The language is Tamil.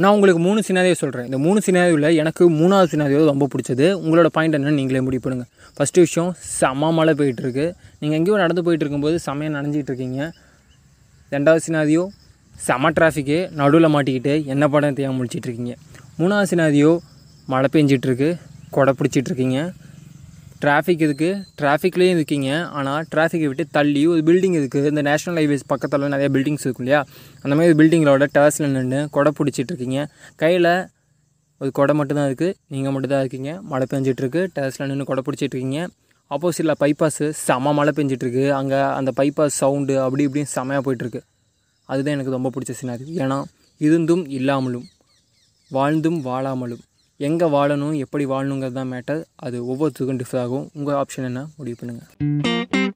நான் உங்களுக்கு மூணு சினாதியை சொல்கிறேன் இந்த மூணு சினாதியில் எனக்கு மூணாவது சினாதியோ ரொம்ப பிடிச்சது. உங்களோட பாயிண்ட் என்னென்னு நீங்களே முடிவு பண்ணுங்கள் ஃபஸ்ட்டு விஷயம் செம்ம மழை போயிட்டுருக்கு. நீங்கள் எங்கேயோ நடந்து போயிட்டு இருக்கும்போது செம்மையாக நனைஞ்சிட்டு இருக்கீங்க ரெண்டாவது சினாதியோ செம டிராஃபிக்கு நடுவில் மாட்டிக்கிட்டு என்ன படம் தேவை முடிச்சிட்ருக்கீங்க மூணாவது சினாதியோ மழை பெஞ்சிட்ருக்கு கொடை பிடிச்சிட்ருக்கீங்க டிராஃபிக் இருக்குது டிராஃபிக்லேயும் இருக்கீங்க. ஆனால் டிராஃபிக்கை விட்டு தள்ளி ஒரு பில்டிங் இருக்குது இந்த நேஷனல் ஹைவேஸ் பக்கத்தில் நிறைய பில்டிங்ஸ் இருக்கும் இல்லையா? அந்த மாதிரி பில்டிங்களோட டேர்ஸில் நின்று கொடை பிடிச்சிட்டு இருக்கீங்க. கையில் ஒரு கொடை மட்டும்தான் இருக்குது நீங்கள் மட்டும்தான் இருக்கீங்க. மழை பெஞ்சிட்ருக்கு டேர்ஸில் நின்று கொடை பிடிச்சிட்டு இருக்கீங்க. ஆப்போசிட்டில் பைபாஸு செம மழை பெஞ்சிட்ருக்கு அங்கே அந்த பைபாஸ் சவுண்டு அப்படி இப்படின்னு செமையாக போயிட்டுருக்கு அதுதான் எனக்கு ரொம்ப பிடிச்ச சினாரி ஏன்னா இருந்தும் இல்லாமலும் வாழ்ந்தும் வாழாமலும் எங்கே வாழணும் எப்படி வாழணுங்கிறது தான் மேட்டர் அது ஒவ்வொருத்துக்கும் டிஃபர் ஆகும். உங்கள் ஆப்ஷன் என்ன? முடிவு பண்ணுங்கள்